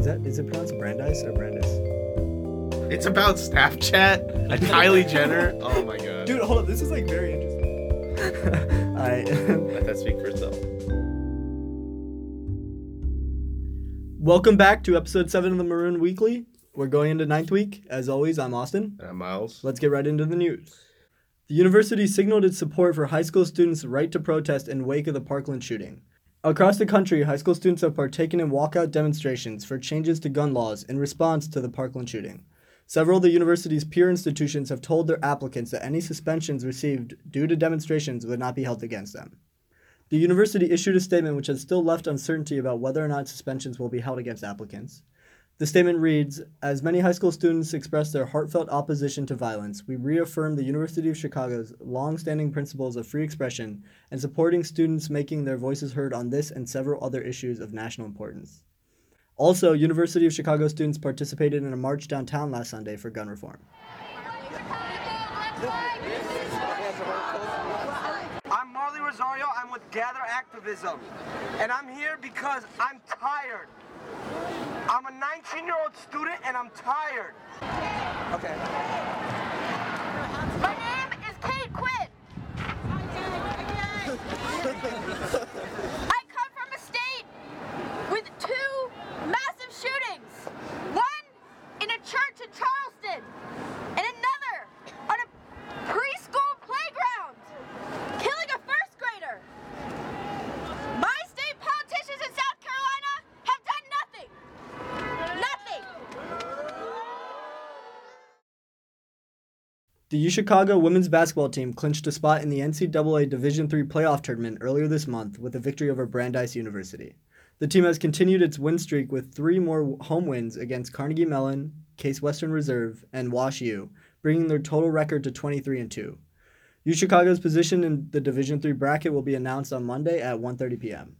Is that is it pronounced Brandeis or Brandis? It's about Snapchat and Kylie Jenner. Oh my god. Dude, hold up. This is like very interesting. I Let that speak for itself. welcome back to episode seven of the Maroon Weekly. We're going into ninth week. As always, I'm Austin. And I'm Miles. Let's get right into the news. The university signaled its support for high school students' right to protest in wake of the Parkland shooting. Across the country, high school students have partaken in walkout demonstrations for changes to gun laws in response to the Parkland shooting. Several of the university's peer institutions have told their applicants that any suspensions received due to demonstrations would not be held against them. The university issued a statement which has still left uncertainty about whether or not suspensions will be held against applicants. The statement reads As many high school students express their heartfelt opposition to violence, we reaffirm the University of Chicago's long standing principles of free expression and supporting students making their voices heard on this and several other issues of national importance. Also, University of Chicago students participated in a march downtown last Sunday for gun reform. I'm Marley Rosario. I'm with Gather Activism. And I'm here because I'm tired. I'm a 19 year old student and I'm tired. Okay. My name is Kate Quinn. I come from a state with two massive shootings. One in a church in Charleston, and another on a preschool playground, killing a first grader. My state politicians in South Carolina have done nothing. Nothing. The UChicago women's basketball team clinched a spot in the NCAA Division III playoff tournament earlier this month with a victory over Brandeis University. The team has continued its win streak with three more home wins against Carnegie Mellon, Case Western Reserve, and Wash U, bringing their total record to 23 and 2. UChicago's position in the Division III bracket will be announced on Monday at 1:30 p.m.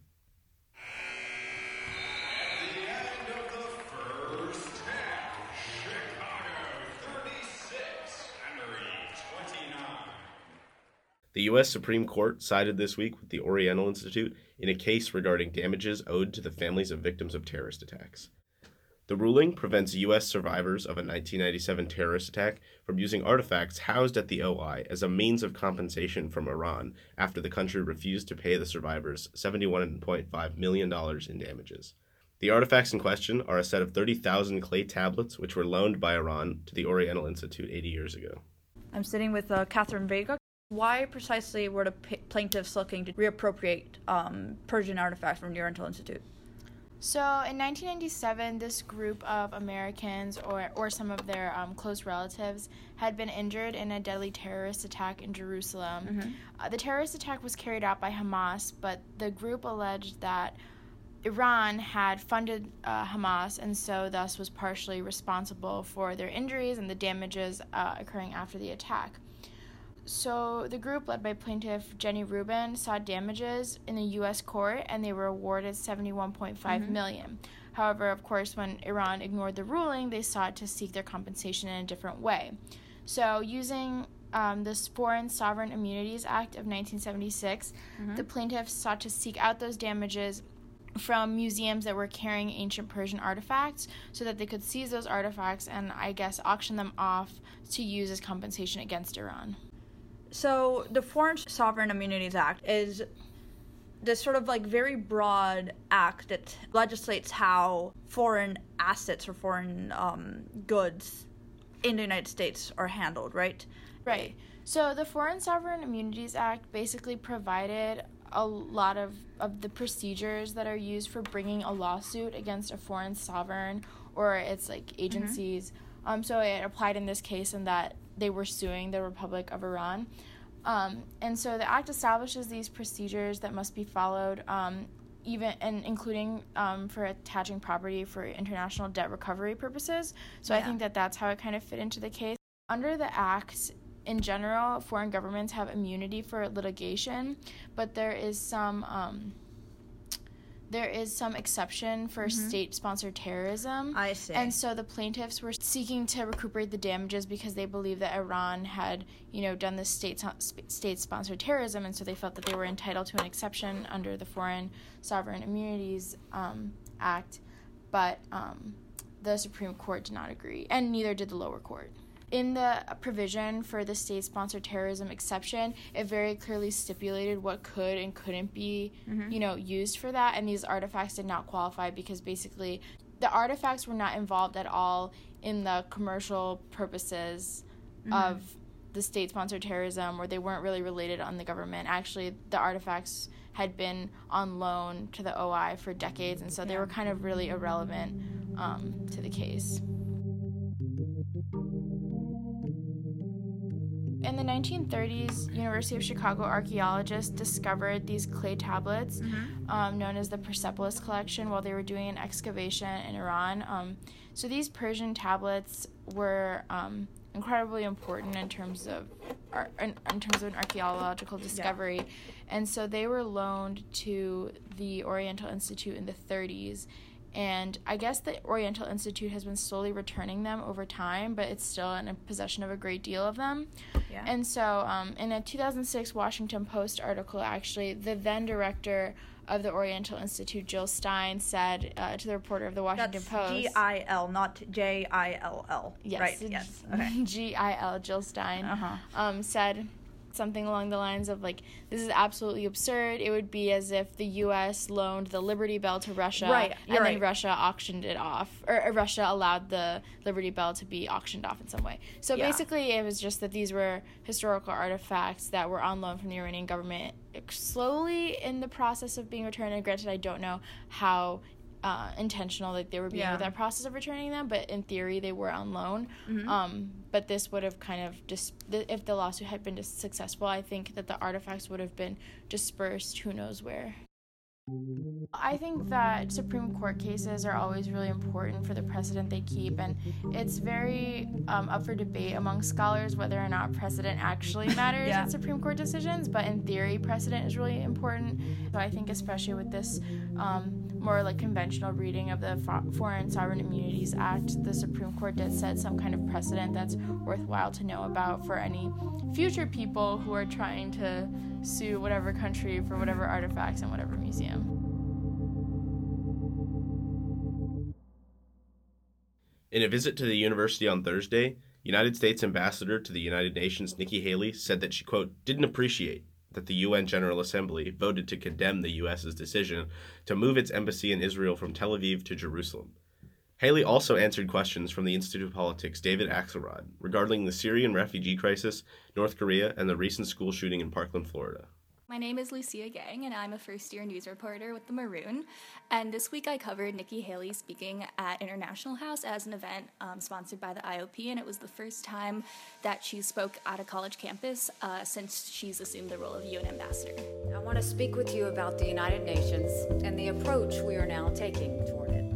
The U.S. Supreme Court sided this week with the Oriental Institute in a case regarding damages owed to the families of victims of terrorist attacks. The ruling prevents U.S. survivors of a 1997 terrorist attack from using artifacts housed at the OI as a means of compensation from Iran after the country refused to pay the survivors $71.5 million in damages. The artifacts in question are a set of 30,000 clay tablets which were loaned by Iran to the Oriental Institute 80 years ago. I'm sitting with uh, Katherine Vega. Why precisely were the plaintiffs looking to reappropriate um, Persian artifacts from the Oriental Institute? So in 1997, this group of Americans or, or some of their um, close relatives had been injured in a deadly terrorist attack in Jerusalem. Uh, the terrorist attack was carried out by Hamas, but the group alleged that Iran had funded uh, Hamas and so thus was partially responsible for their injuries and the damages uh, occurring after the attack. So the group led by plaintiff Jenny Rubin sought damages in the U.S. court, and they were awarded 71.5 million. However, of course, when Iran ignored the ruling, they sought to seek their compensation in a different way. So, using um, this Foreign Sovereign Immunities Act of 1976, the plaintiffs sought to seek out those damages from museums that were carrying ancient Persian artifacts so that they could seize those artifacts and, I guess, auction them off to use as compensation against Iran. So the Foreign Sovereign Immunities Act is this sort of like very broad act that legislates how foreign assets or foreign um, goods in the United States are handled, right? Right. So the Foreign Sovereign Immunities Act basically provided a lot of, of the procedures that are used for bringing a lawsuit against a foreign sovereign or its like agencies. Um, so it applied in this case in that they were suing the Republic of Iran. Um, and so the act establishes these procedures that must be followed, um, even and including um, for attaching property for international debt recovery purposes. So I think that that's how it kind of fit into the case. Under the act, in general, foreign governments have immunity for litigation, but there is some um, there is some exception for state-sponsored terrorism. I see. And so the plaintiffs were seeking to recuperate the damages because they believe that Iran had, you know, done this state state-sponsored terrorism, and so they felt that they were entitled to an exception under the Foreign Sovereign Immunities um, Act. but um, the Supreme Court did not agree, and neither did the lower court. In the provision for the state sponsored terrorism exception, it very clearly stipulated what could and couldn't be, you know, used for that, and these artifacts did not qualify because basically the artifacts were not involved at all in the commercial purposes of the state sponsored terrorism or they weren't really related on the government. Actually, the artifacts had been on loan to the OI for decades, and so they were kind of really irrelevant um, to the case. In the 1930s, University of Chicago archaeologists discovered these clay tablets um, known as the Persepolis collection while they were doing an excavation in Iran. Um, so these Persian tablets were um, incredibly important in terms of ar- in, in terms of an archaeological discovery, and so they were loaned to the Oriental Institute in the 30s. And I guess the Oriental Institute has been slowly returning them over time, but it's still in possession of a great deal of them. Yeah. And so, um, in a 2006 Washington Post article, actually, the then director of the Oriental Institute, Gil Stein, said uh, to the reporter of the Washington That's Post. G I L, not J I L L. Yes. Right. Yes. Okay. G I L, Gil Stein, Uh-huh. um, said something along the lines of like, "This is absolutely absurd. It would be as if the U.S. loaned the Liberty Bell to Russia, Right, and then right. Russia auctioned it off, or, or Russia allowed the Liberty Bell to be auctioned off in some way." So Yeah. basically, it was just that these were historical artifacts that were on loan from the Iranian government, slowly in the process of being returned. And granted, I don't know how. Uh, intentional like they were being Yeah. with that process of returning them but in theory they were on loan Mm-hmm. um, but this would have kind of dis- th- if the lawsuit had been dis- successful i think that the artifacts would have been dispersed who knows where I think that Supreme Court cases are always really important for the precedent they keep, and it's very um, up for debate among scholars whether or not precedent actually matters Yeah. in Supreme Court decisions. But in theory, precedent is really important. So I think, especially with this um, more like conventional reading of the Fo- Foreign Sovereign Immunities Act, the Supreme Court did set some kind of precedent that's worthwhile to know about for any future people who are trying to sue whatever country for whatever artifacts in whatever museum. In a visit to the university on Thursday, United States Ambassador to the United Nations Nikki Haley said that she, quote, didn't appreciate that the UN General Assembly voted to condemn the U.S.'s decision to move its embassy in Israel from Tel Aviv to Jerusalem. Haley also answered questions from the Institute of Politics' David Axelrod regarding the Syrian refugee crisis, North Korea, and the recent school shooting in Parkland, Florida. My name is Lucia Geng, and I'm a first year news reporter with The Maroon. And this week I covered Nikki Haley speaking at International House as an event um, sponsored by the IOP, and it was the first time that she spoke at a college campus uh, since she's assumed the role of UN ambassador. I want to speak with you about the United Nations and the approach we are now taking toward it.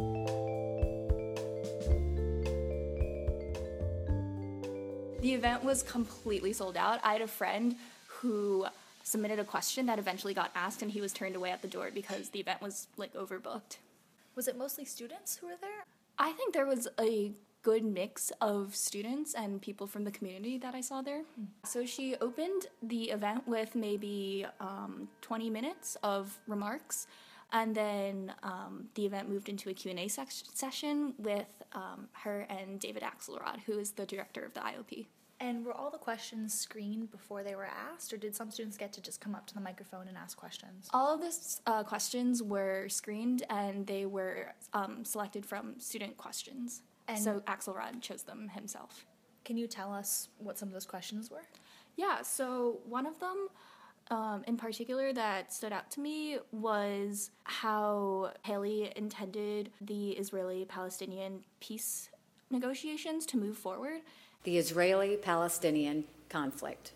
The event was completely sold out. I had a friend who submitted a question that eventually got asked, and he was turned away at the door because the event was like overbooked. Was it mostly students who were there? I think there was a good mix of students and people from the community that I saw there. So she opened the event with maybe um, 20 minutes of remarks, and then um, the event moved into a Q&A sec- session with um, her and David Axelrod, who is the director of the IOP. And were all the questions screened before they were asked, or did some students get to just come up to the microphone and ask questions? All of the uh, questions were screened and they were um, selected from student questions. And- so Axelrod chose them himself. Can you tell us what some of those questions were? Yeah, so one of them um, in particular that stood out to me was how Haley intended the Israeli Palestinian peace negotiations to move forward. The Israeli Palestinian conflict.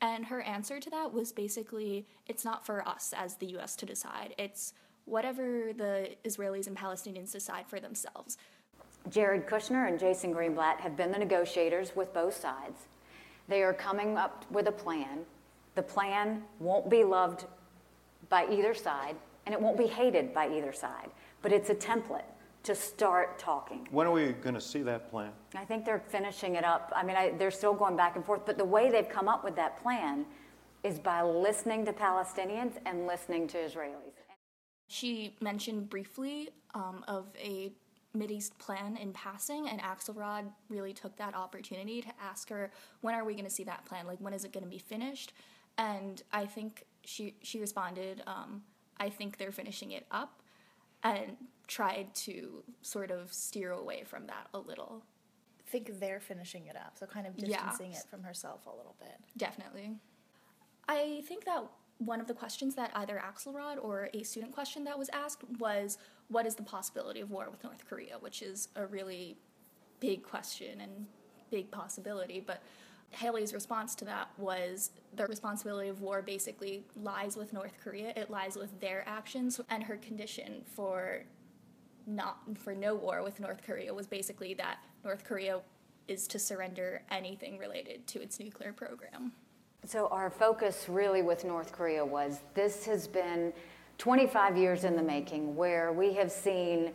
And her answer to that was basically it's not for us as the US to decide, it's whatever the Israelis and Palestinians decide for themselves. Jared Kushner and Jason Greenblatt have been the negotiators with both sides. They are coming up with a plan. The plan won't be loved by either side, and it won't be hated by either side, but it's a template to start talking. When are we going to see that plan? I think they're finishing it up. I mean, I, they're still going back and forth, but the way they've come up with that plan is by listening to Palestinians and listening to Israelis. She mentioned briefly um, of a Mideast plan in passing, and Axelrod really took that opportunity to ask her, when are we going to see that plan? Like, when is it going to be finished? And I think she, she responded, um, I think they're finishing it up, and tried to sort of steer away from that a little. I think they're finishing it up, so kind of Yeah. distancing it from herself a little bit. Definitely. I think that one of the questions that either Axelrod or a student question that was asked was what is the possibility of war with North Korea, which is a really big question and big possibility. But Haley's response to that was the responsibility of war basically lies with North Korea. It lies with their actions, and her condition for not for no war with North Korea was basically that North Korea is to surrender anything related to its nuclear program. So our focus really with North Korea was this has been 25 years in the making where we have seen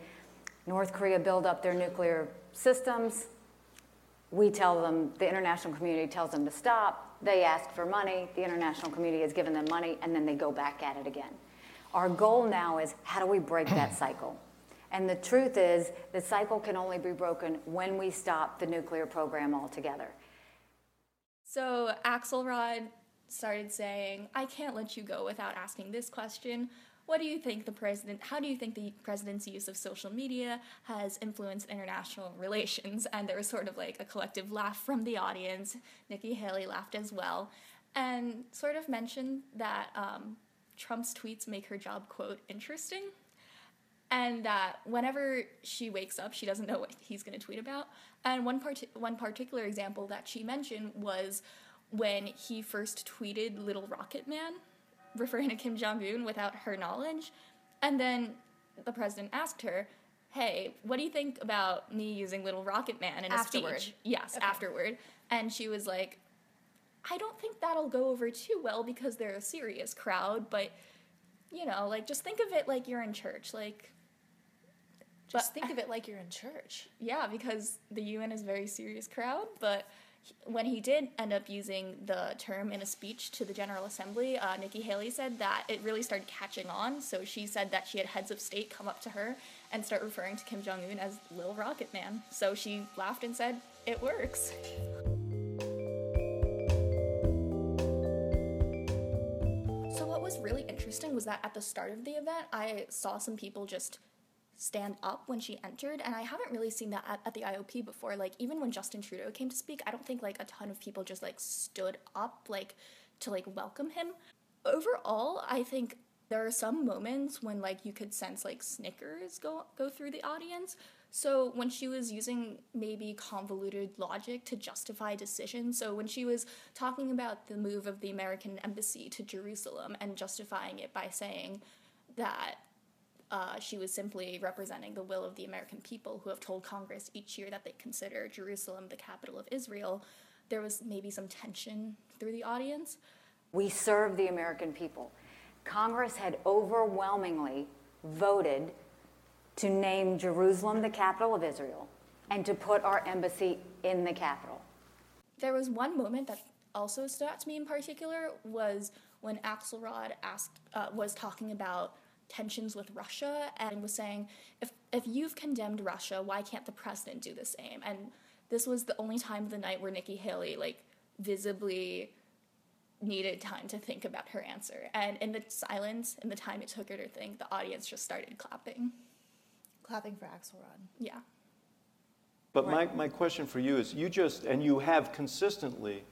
North Korea build up their nuclear systems. We tell them, the international community tells them to stop. They ask for money. The international community has given them money, and then they go back at it again. Our goal now is how do we break that cycle? And the truth is, the cycle can only be broken when we stop the nuclear program altogether. So Axelrod started saying, I can't let you go without asking this question. What do you think the president, how do you think the president's use of social media has influenced international relations? And there was sort of like a collective laugh from the audience. Nikki Haley laughed as well and sort of mentioned that um, Trump's tweets make her job, quote, interesting. And that whenever she wakes up, she doesn't know what he's going to tweet about. And one, part- one particular example that she mentioned was when he first tweeted Little Rocket Man, referring to Kim Jong un without her knowledge. And then the president asked her, Hey, what do you think about me using Little Rocket Man in a Afterward. speech? Yes, afterward. And she was like, I don't think that'll go over too well because they're a serious crowd, but you know, like just think of it like you're in church. Like, Just But- think of it like you're in church. yeah, because the UN is a very serious crowd, but he- when he did end up using the term in a speech to the General Assembly, uh, Nikki Haley said that it really started catching on. So she said that she had heads of state come up to her and start referring to Kim Jong un as Little Rocket Man. So she laughed and said, It works. So what was really interesting was that at the start of the event, I saw some people just stand up when she entered, and I haven't really seen that at, at the IOP before. Like even when Justin Trudeau came to speak, I don't think like a ton of people just like stood up like to like welcome him. Overall, I think there are some moments when like you could sense like snickers go go through the audience. So when she was using maybe convoluted logic to justify decisions, so when she was talking about the move of the American embassy to Jerusalem and justifying it by saying that uh, she was simply representing the will of the American people who have told Congress each year that they consider Jerusalem the capital of Israel, there was maybe some tension through the audience. We serve the American people. Congress had overwhelmingly voted to name Jerusalem the capital of Israel and to put our embassy in the capital. There was one moment that also stood out to me in particular was when Axelrod asked uh, was talking about tensions with Russia and was saying if if you've condemned Russia, why can't the president do the same? And this was the only time of the night where Nikki Haley like visibly needed time to think about her answer. And in the silence, in the time it took her to think, the audience just started clapping. Clapping for Axelrod. Yeah. But my, my question for you is you just, and you have consistently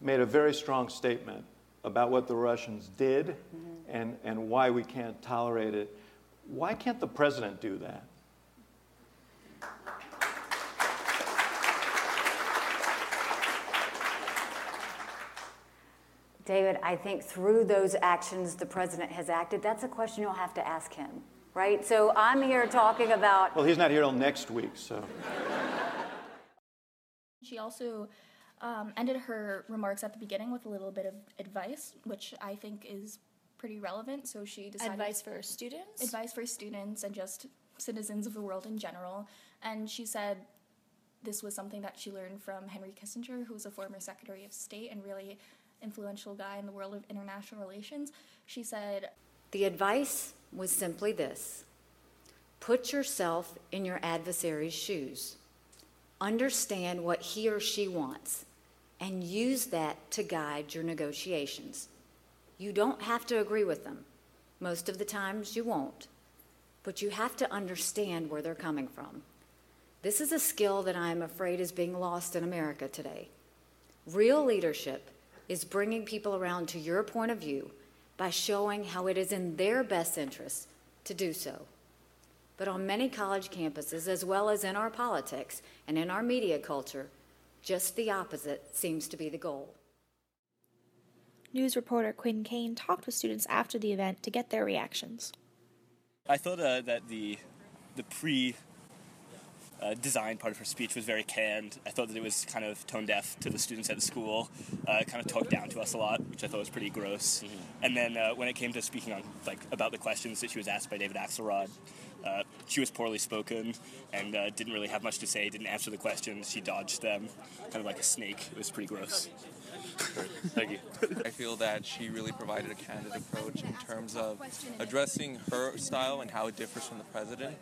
made a very strong statement about what the Russians did mm-hmm. And, and why we can't tolerate it. Why can't the president do that? David, I think through those actions the president has acted, that's a question you'll have to ask him, right? So I'm here talking about Well, he's not here till next week, so. She also um, ended her remarks at the beginning with a little bit of advice, which I think is pretty relevant. So she decided Advice for students? advice for students and just citizens of the world in general. And she said this was something that she learned from Henry Kissinger, who was a former Secretary of State and really influential guy in the world of international relations. She said, the advice was simply this Put yourself in your adversary's shoes. Understand what he or she wants and use that to guide your negotiations. You don't have to agree with them. Most of the times you won't. But you have to understand where they're coming from. This is a skill that I am afraid is being lost in America today. Real leadership is bringing people around to your point of view by showing how it is in their best interest to do so. But on many college campuses, as well as in our politics and in our media culture, just the opposite seems to be the goal. News reporter Quinn Kane talked with students after the event to get their reactions. I thought uh, that the the pre uh, design part of her speech was very canned. I thought that it was kind of tone deaf to the students at the school. Uh, kind of talked down to us a lot, which I thought was pretty gross. Mm-hmm. And then uh, when it came to speaking on like about the questions that she was asked by David Axelrod, uh, she was poorly spoken and uh, didn't really have much to say. Didn't answer the questions. She dodged them, kind of like a snake. It was pretty gross. Thank you. I feel that she really provided a candid approach in terms of addressing her style and how it differs from the president,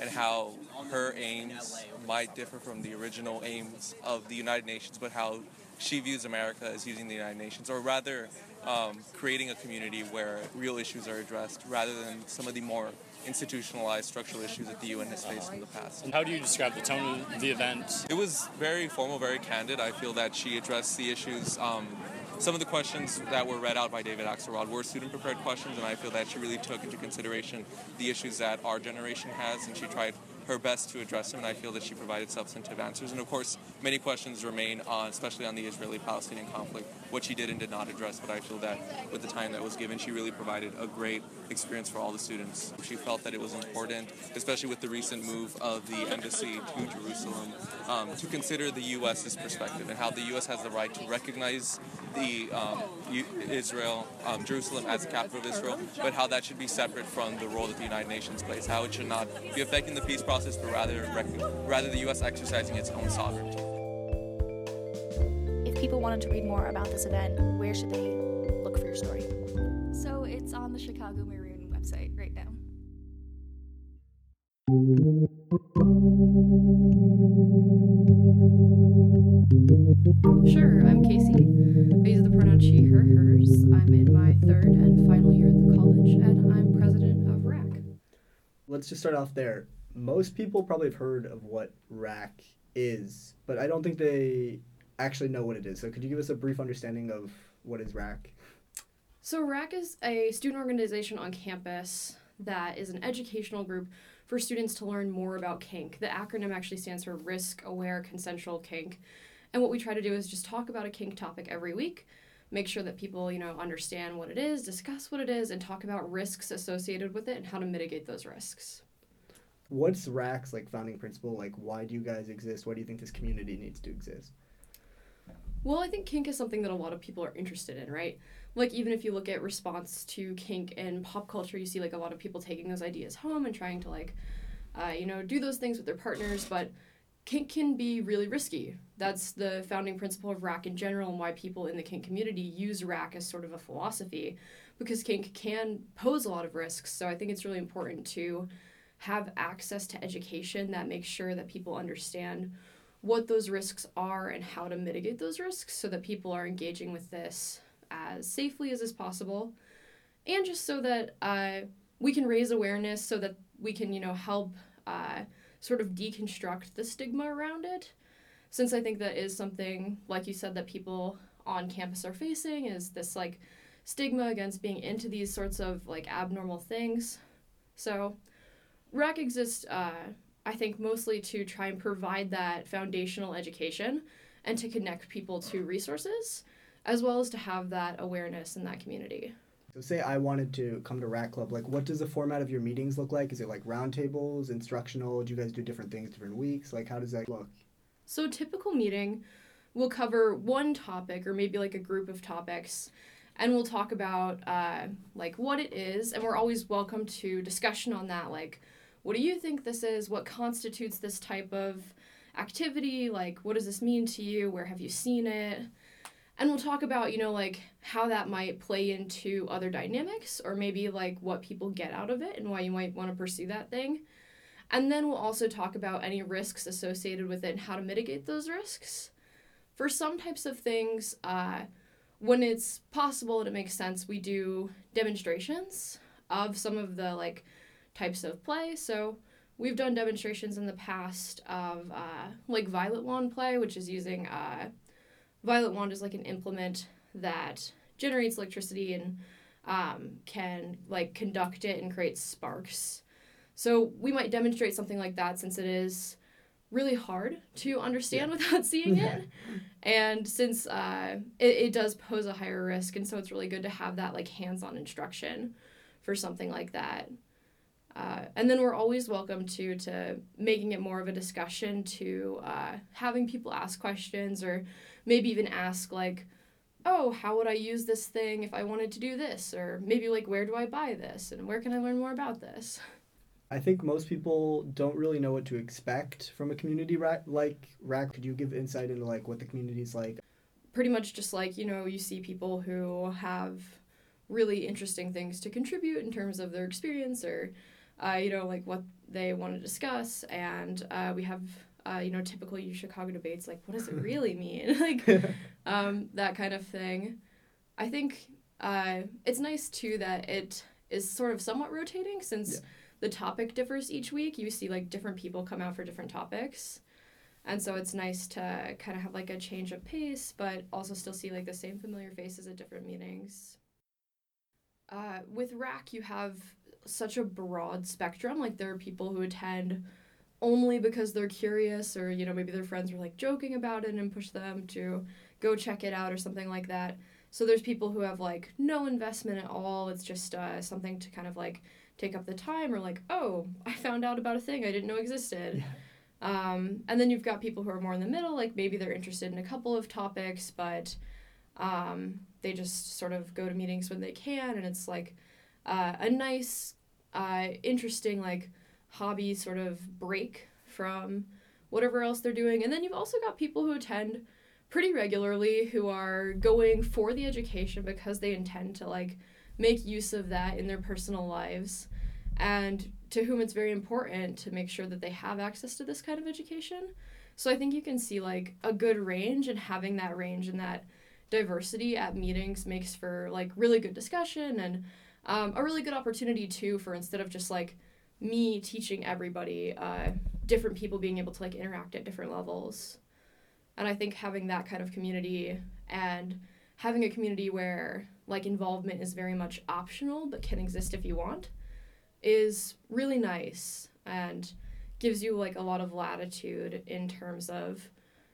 and how her aims might differ from the original aims of the United Nations, but how she views America as using the United Nations, or rather um, creating a community where real issues are addressed rather than some of the more institutionalized structural issues that the UN has faced in the past. And how do you describe the tone of the event? It was very formal, very candid. I feel that she addressed the issues. Um, some of the questions that were read out by David Axelrod were student prepared questions, and I feel that she really took into consideration the issues that our generation has, and she tried her best to address them, and I feel that she provided substantive answers. And of course, many questions remain on, especially on the Israeli-Palestinian conflict, what she did and did not address. But I feel that with the time that was given, she really provided a great experience for all the students. She felt that it was important, especially with the recent move of the embassy to Jerusalem, um, to consider the U.S.'s perspective and how the U.S. has the right to recognize the um, Israel, um, Jerusalem as the capital of Israel, but how that should be separate from the role that the United Nations plays. How it should not be affecting the peace process, but rather rather the U.S. exercising its own sovereignty. If people wanted to read more about this event, where should they look for your story? So it's on the Chicago Maroon website right now. Sure, I'm KC. She, her, hers. I'm in my third and final year at the college, and I'm president of RACK. Let's just start off there. Most people probably have heard of what RACK is, but I don't think they actually know what it is. So could you give us a brief understanding of what is RACK? So, RACK is a student organization on campus that is an educational group for students to learn more about kink. The acronym actually stands for Risk Aware Consensual Kink. And what we try to do is just talk about a kink topic every week, make sure that people, you know, understand what it is, discuss what it is, and talk about risks associated with it and how to mitigate those risks. What's RACK's like founding principle? Like why do you guys exist? Why do you think this community needs to exist? Well, I think kink is something that a lot of people are interested in, right? Like even if you look at response to kink in pop culture, you see like a lot of people taking those ideas home and trying to like, uh, you know, do those things with their partners. But kink can be really risky. That's the founding principle of RACK in general, and why people in the kink community use RACK as sort of a philosophy, because kink can pose a lot of risks. So I think it's really important to have access to education that makes sure that people understand what those risks are and how to mitigate those risks so that people are engaging with this as safely as is possible and just so that uh, we can raise awareness so that we can you know help uh, sort of deconstruct the stigma around it since i think that is something like you said that people on campus are facing is this like stigma against being into these sorts of like abnormal things so RACK exists uh, I think mostly to try and provide that foundational education and to connect people to resources, as well as to have that awareness in that community. So say I wanted to come to Rat Club, like what does the format of your meetings look like? Is it like roundtables, instructional? Do you guys do different things different weeks? Like how does that look? So typical meeting will cover one topic or maybe like a group of topics and we'll talk about uh, like what it is and we're always welcome to discussion on that like what do you think this is? What constitutes this type of activity? Like, what does this mean to you? Where have you seen it? And we'll talk about, you know, like how that might play into other dynamics or maybe like what people get out of it and why you might want to pursue that thing. And then we'll also talk about any risks associated with it and how to mitigate those risks. For some types of things, uh, when it's possible and it makes sense, we do demonstrations of some of the like types of play. So we've done demonstrations in the past of uh, like Violet Wand play, which is using uh, Violet Wand is like an implement that generates electricity and um, can like conduct it and create sparks. So we might demonstrate something like that since it is really hard to understand yeah. without seeing it. and since uh, it, it does pose a higher risk, and so it's really good to have that like hands on instruction for something like that. Uh, and then we're always welcome to to making it more of a discussion to uh, having people ask questions or maybe even ask like oh how would i use this thing if i wanted to do this? Or maybe like where do i buy this? And where can i learn more about this? I think most people don't really know what to expect from a community RACK like RACK. Could you give insight into like what the community is like? Pretty much just like you know you see people who have really interesting things to contribute in terms of their experience or uh, you know, like what they want to discuss. And uh, we have, uh, you know, typical U Chicago debates like, what does it really mean? like um, that kind of thing. I think uh, it's nice too that it is sort of somewhat rotating since yeah. the topic differs each week. You see like different people come out for different topics. And so it's nice to kind of have like a change of pace, but also still see like the same familiar faces at different meetings. Uh, with RACK, you have such a broad spectrum. Like there are people who attend only because they're curious or you know maybe their friends were like joking about it and push them to go check it out or something like that. So there's people who have like no investment at all. It's just uh, something to kind of like take up the time or like oh I found out about a thing I didn't know existed. Yeah. Um, and then you've got people who are more in the middle, like maybe they're interested in a couple of topics, but um, they just sort of go to meetings when they can, and it's like uh, a nice, uh, interesting like hobby sort of break from whatever else they're doing. And then you've also got people who attend pretty regularly who are going for the education because they intend to like make use of that in their personal lives and to whom it's very important to make sure that they have access to this kind of education. So I think you can see like a good range and having that range and that diversity at meetings makes for like really good discussion and um, a really good opportunity too for instead of just like me teaching everybody, uh, different people being able to like interact at different levels. And I think having that kind of community and having a community where like involvement is very much optional but can exist if you want is really nice and gives you like a lot of latitude in terms of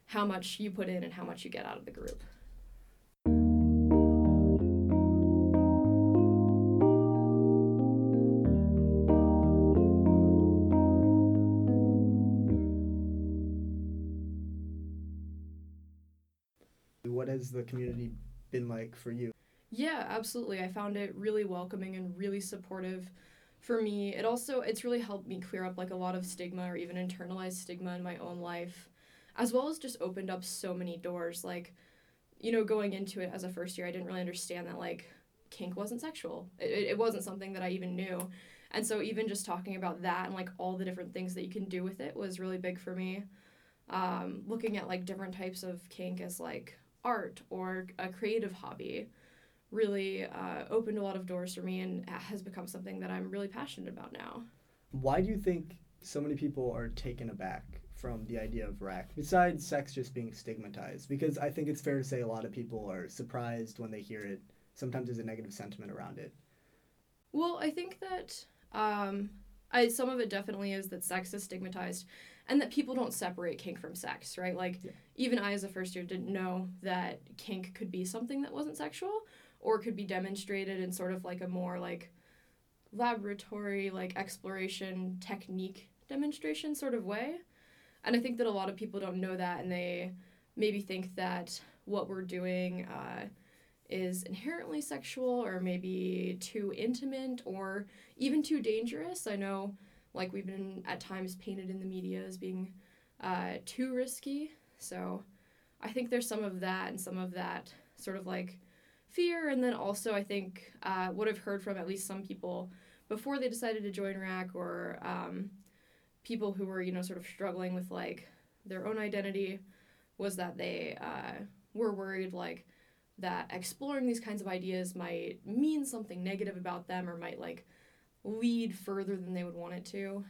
how much you put in and how much you get out of the group. The community been like for you? Yeah, absolutely. I found it really welcoming and really supportive for me. It also it's really helped me clear up like a lot of stigma or even internalized stigma in my own life, as well as just opened up so many doors. Like, you know, going into it as a first year, I didn't really understand that like kink wasn't sexual. It, it wasn't something that I even knew. And so even just talking about that and like all the different things that you can do with it was really big for me. Um, looking at like different types of kink as like art or a creative hobby really uh, opened a lot of doors for me and has become something that I'm really passionate about now. Why do you think so many people are taken aback from the idea of RACK, besides sex just being stigmatized? Because I think it's fair to say a lot of people are surprised when they hear it. Sometimes there's a negative sentiment around it. Well, I think that um, I, some of it definitely is that sex is stigmatized and that people don't separate kink from sex, right? Like yeah. even I as a first year didn't know that kink could be something that wasn't sexual or could be demonstrated in sort of like a more like laboratory like exploration technique demonstration sort of way. And I think that a lot of people don't know that and they maybe think that what we're doing uh, is inherently sexual or maybe too intimate or even too dangerous. I know like we've been at times painted in the media as being uh, too risky. So I think there's some of that and some of that sort of like fear. And then also, I think uh, what I've heard from at least some people before they decided to join RACK or um, people who were, you know, sort of struggling with like their own identity was that they uh, were worried like that exploring these kinds of ideas might mean something negative about them or might like lead further than they would want it to.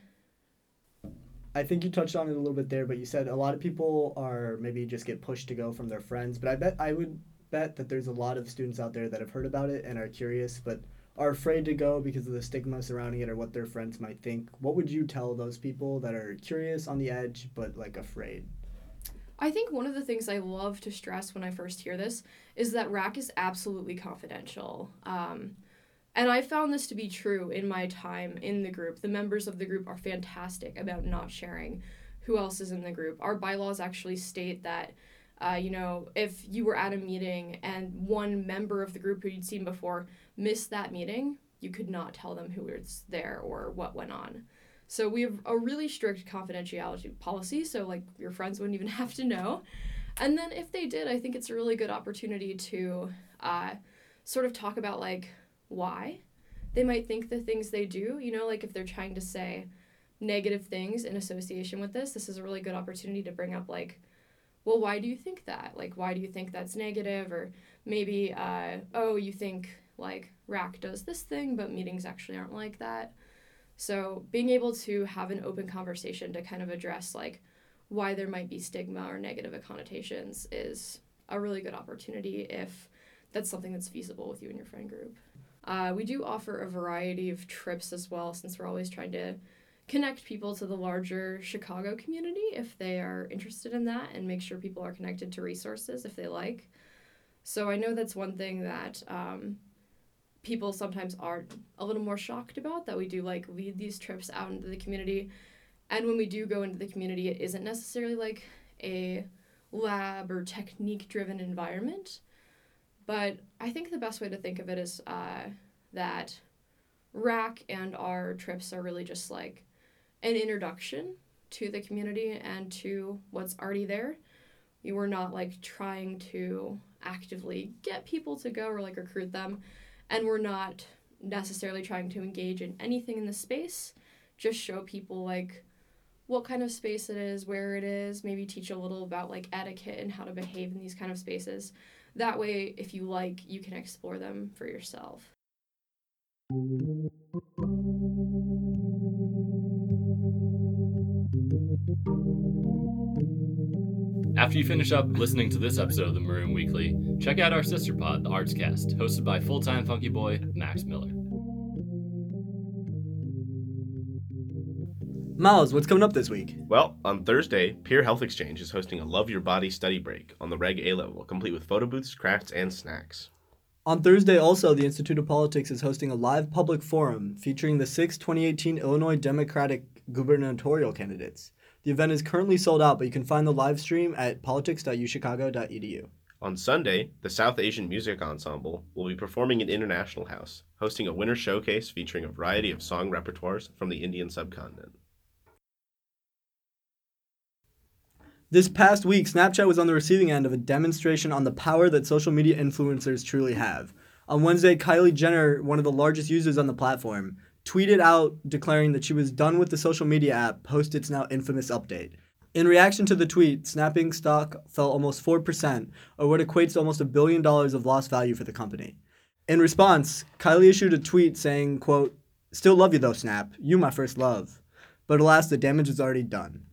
I think you touched on it a little bit there, but you said a lot of people are maybe just get pushed to go from their friends. But I bet I would bet that there's a lot of students out there that have heard about it and are curious, but are afraid to go because of the stigma surrounding it or what their friends might think. What would you tell those people that are curious on the edge but like afraid? I think one of the things I love to stress when I first hear this is that RACK is absolutely confidential. Um, and I found this to be true in my time in the group. The members of the group are fantastic about not sharing who else is in the group. Our bylaws actually state that, uh, you know, if you were at a meeting and one member of the group who you'd seen before missed that meeting, you could not tell them who was there or what went on. So we have a really strict confidentiality policy, so like your friends wouldn't even have to know. And then if they did, I think it's a really good opportunity to uh, sort of talk about like why they might think the things they do. You know, like if they're trying to say negative things in association with this, this is a really good opportunity to bring up like, well, why do you think that? Like, why do you think that's negative? Or maybe, uh, oh, you think like RACK does this thing, but meetings actually aren't like that. So being able to have an open conversation to kind of address like why there might be stigma or negative connotations is a really good opportunity if that's something that's feasible with you and your friend group. Uh, we do offer a variety of trips as well, since we're always trying to connect people to the larger Chicago community if they are interested in that and make sure people are connected to resources if they like. So I know that's one thing that um, people sometimes are a little more shocked about that we do like lead these trips out into the community. And when we do go into the community, it isn't necessarily like a lab or technique driven environment. But I think the best way to think of it is uh, that RACK and our trips are really just like an introduction to the community and to what's already there. We were not like trying to actively get people to go or like recruit them. And we're not necessarily trying to engage in anything in the space. Just show people like what kind of space it is where it is. Maybe teach a little about like etiquette and how to behave in these kind of spaces that way if you like you can explore them for yourself After you finish up listening to this episode of the Maroon Weekly, check out our sister pod, The Artscast, hosted by full time funky boy Max Miller. Miles, what's coming up this week? Well, on Thursday, Peer Health Exchange is hosting a Love Your Body study break on the Reg A level, complete with photo booths, crafts, and snacks. On Thursday, also, the Institute of Politics is hosting a live public forum featuring the six 2018 Illinois Democratic gubernatorial candidates. The event is currently sold out, but you can find the live stream at politics.uchicago.edu. On Sunday, the South Asian Music Ensemble will be performing at International House, hosting a winter showcase featuring a variety of song repertoires from the Indian subcontinent. This past week, Snapchat was on the receiving end of a demonstration on the power that social media influencers truly have. On Wednesday, Kylie Jenner, one of the largest users on the platform, tweeted out declaring that she was done with the social media app post its now infamous update. In reaction to the tweet, snapping stock fell almost 4%, or what equates to almost a billion dollars of lost value for the company. In response, Kylie issued a tweet saying, quote, Still love you though, Snap. You my first love. But alas, the damage is already done.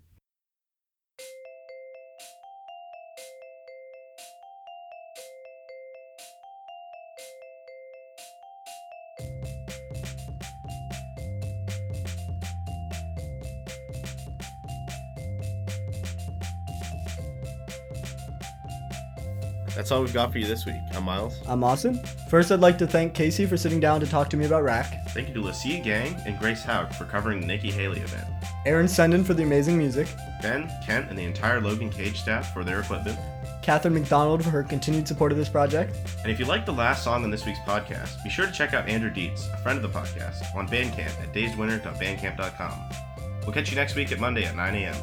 That's all we've got for you this week. I'm Miles. I'm Austin. First, I'd like to thank KC for sitting down to talk to me about RACK. Thank you to Lucia Geng and Grace Hauck for covering the Nikki Haley event. Aaron Cendan for the amazing music. Ben, Kent, and the entire Logan Cage staff for their equipment. Catherine McDonald for her continued support of this project. And if you liked the last song on this week's podcast, be sure to check out Andrew Dietz, a friend of the podcast, on Bandcamp at dazedwinter.bandcamp.com. We'll catch you next week at Monday at 9 a.m.